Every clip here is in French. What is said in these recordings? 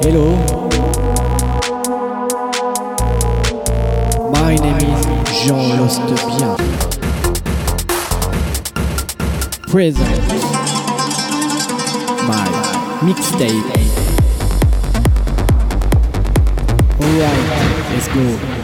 Hello. My name is Jean Lostebien. Present. My mixtape. Alright, let's go.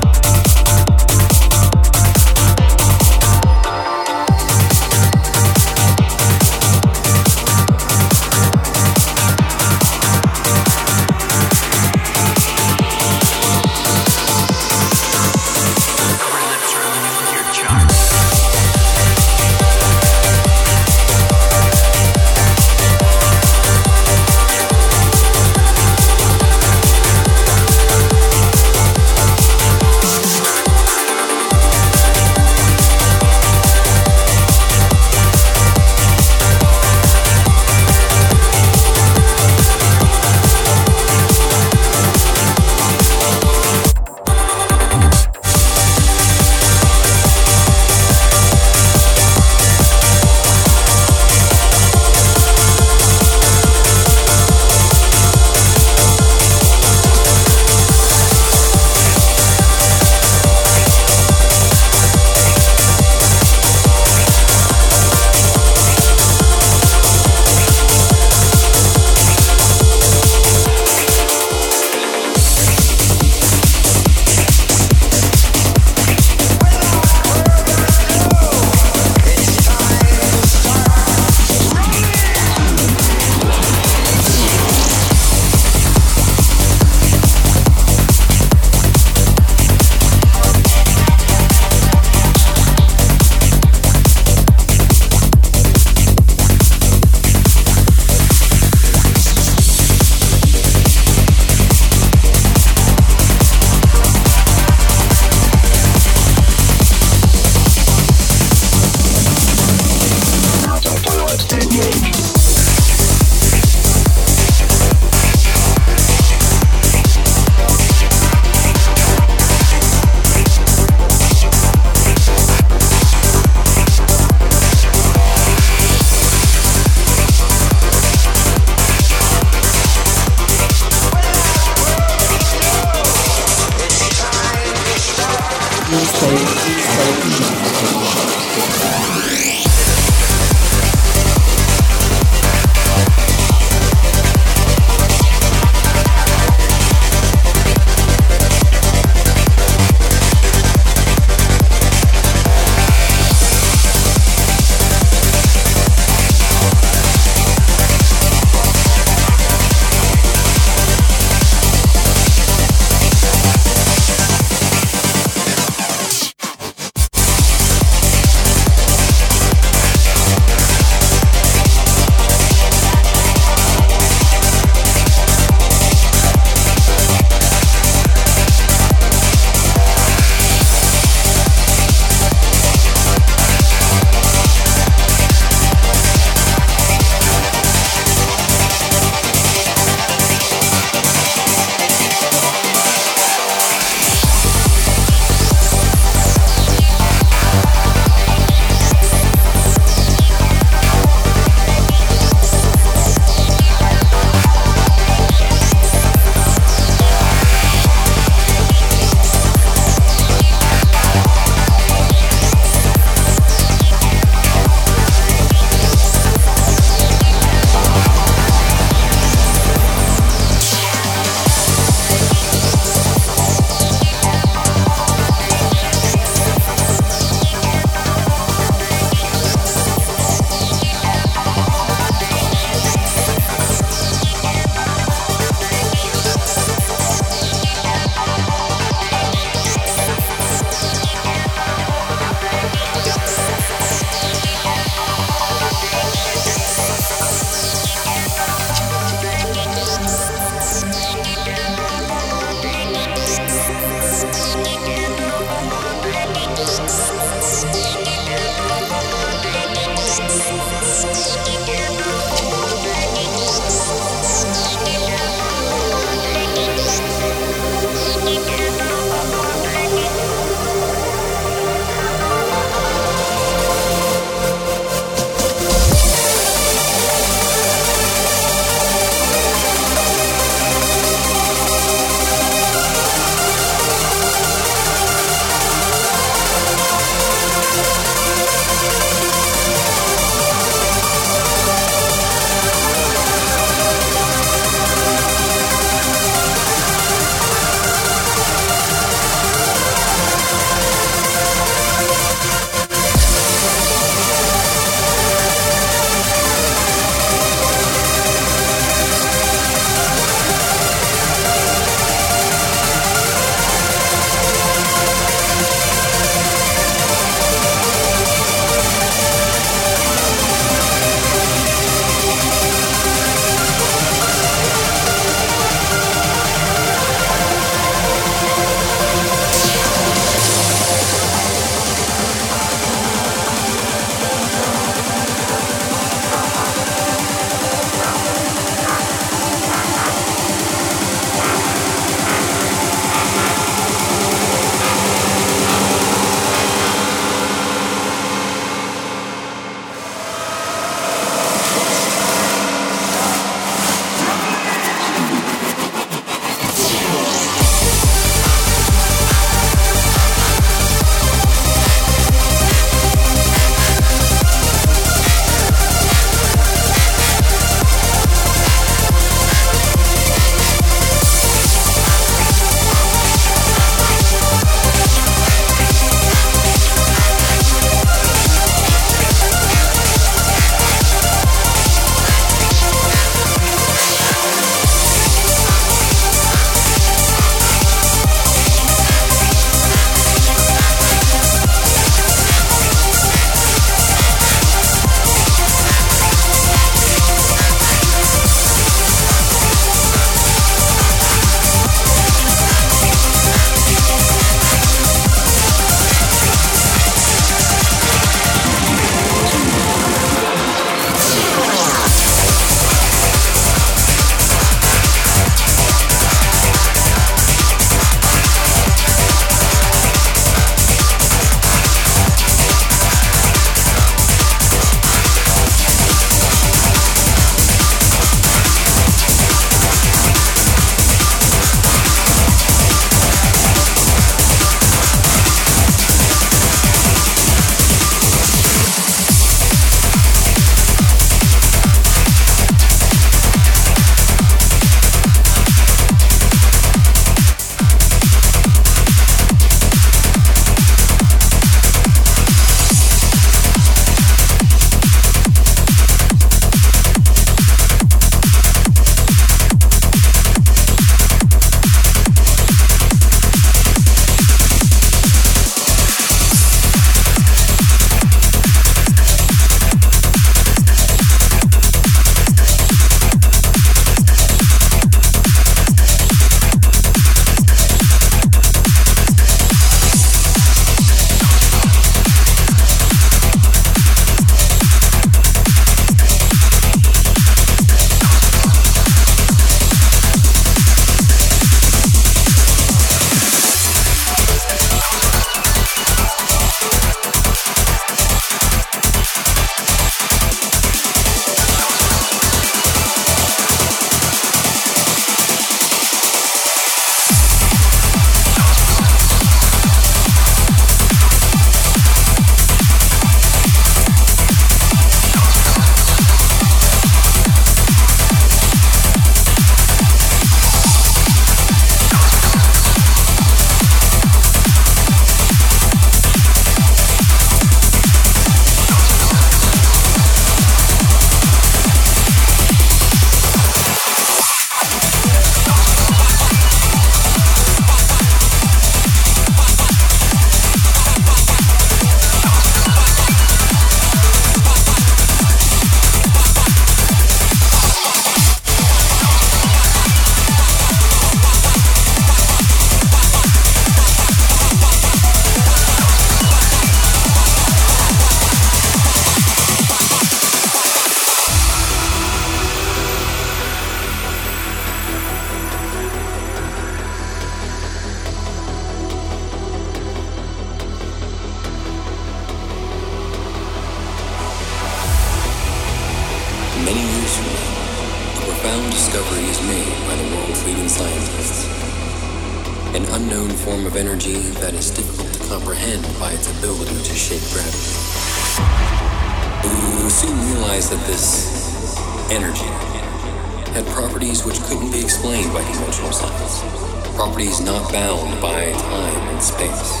Properties not bound by time and space.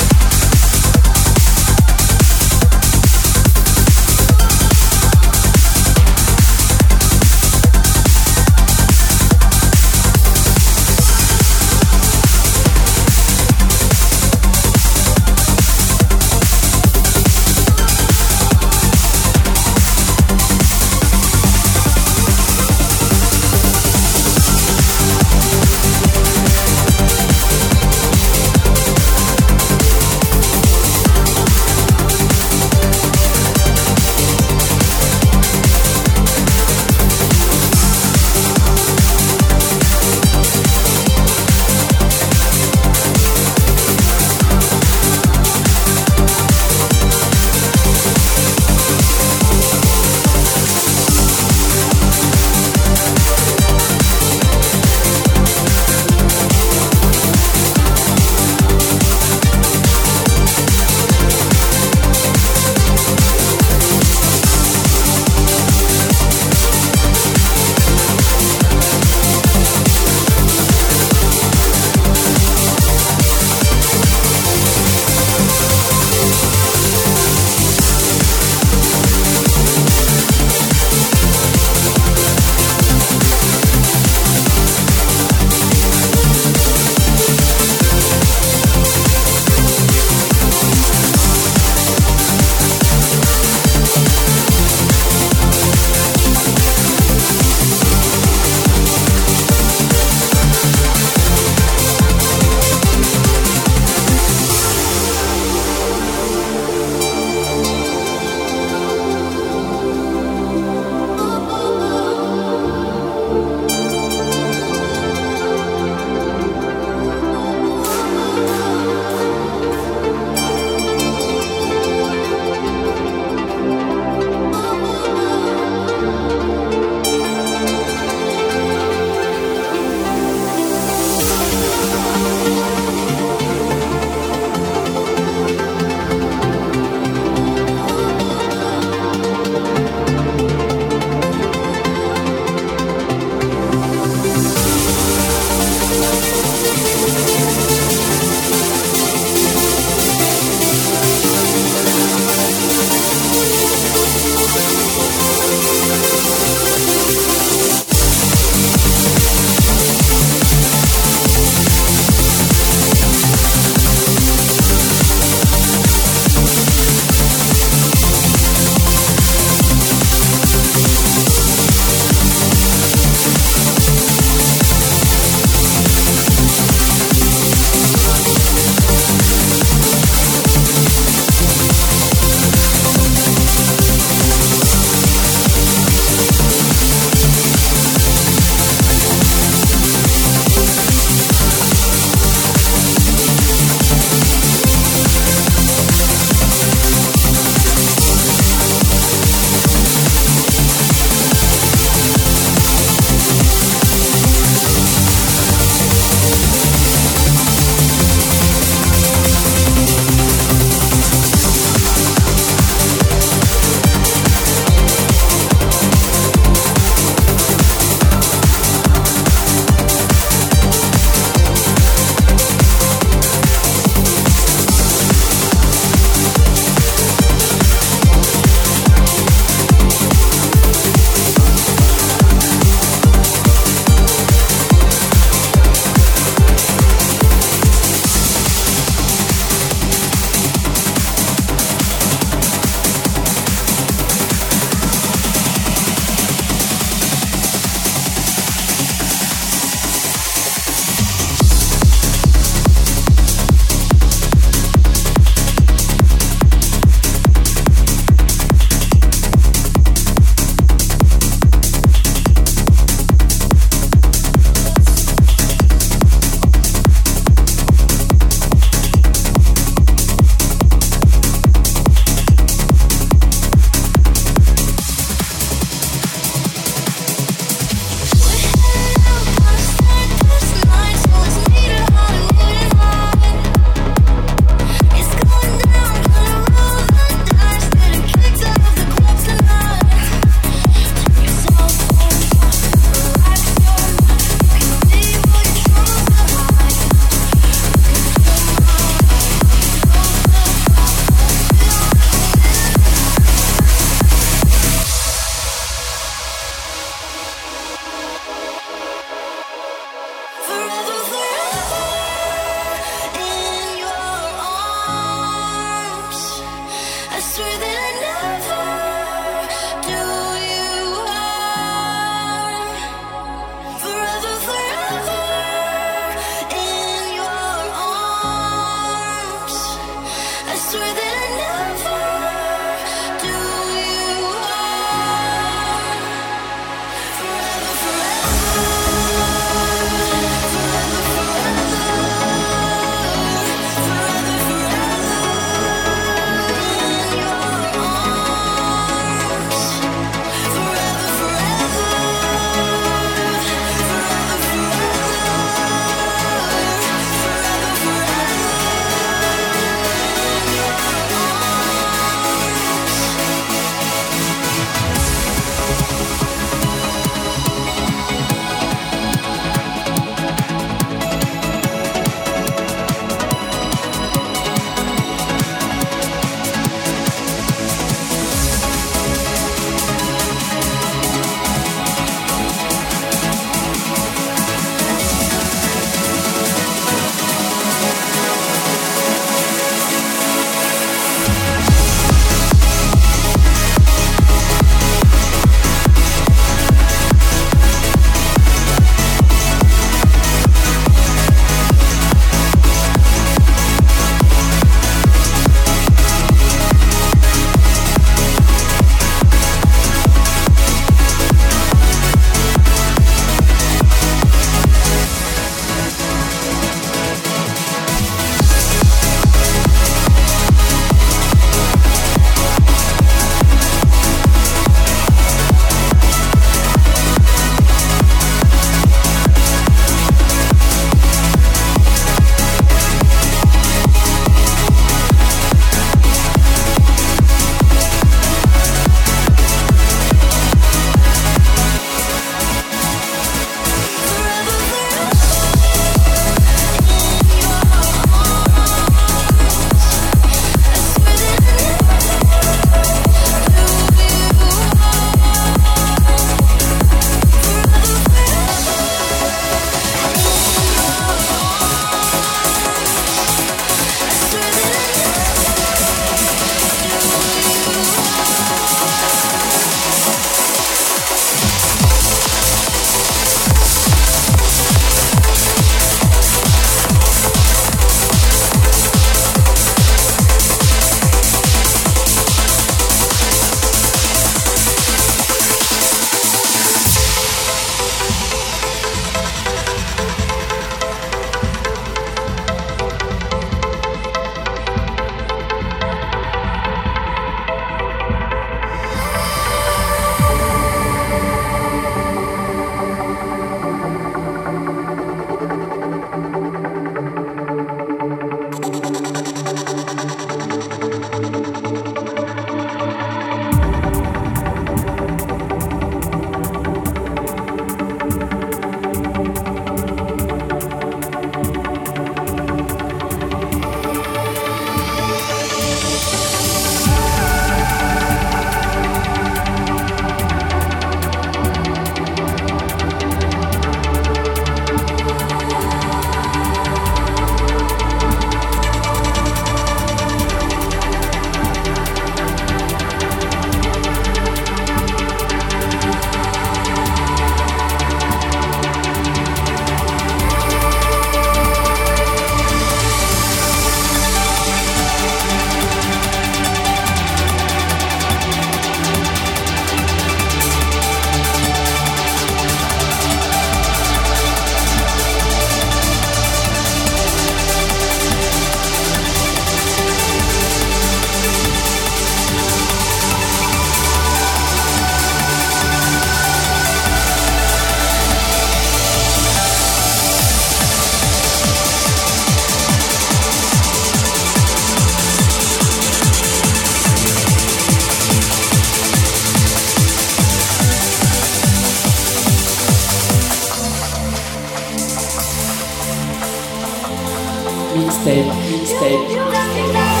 Me save, me mixtape.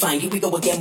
Fine. Here we go again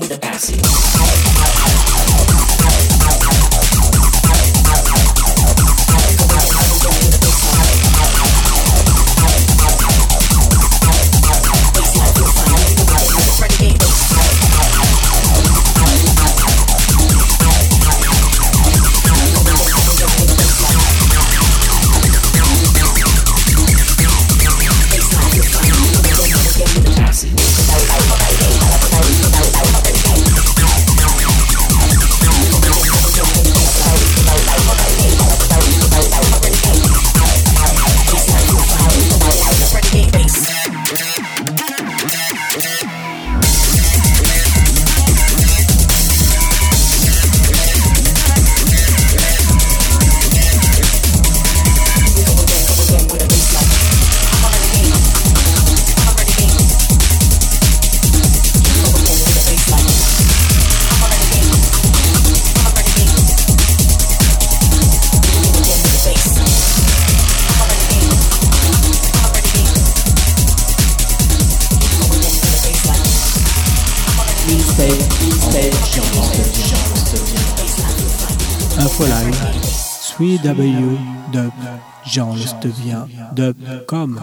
Infolive, www.jeanlestevien.com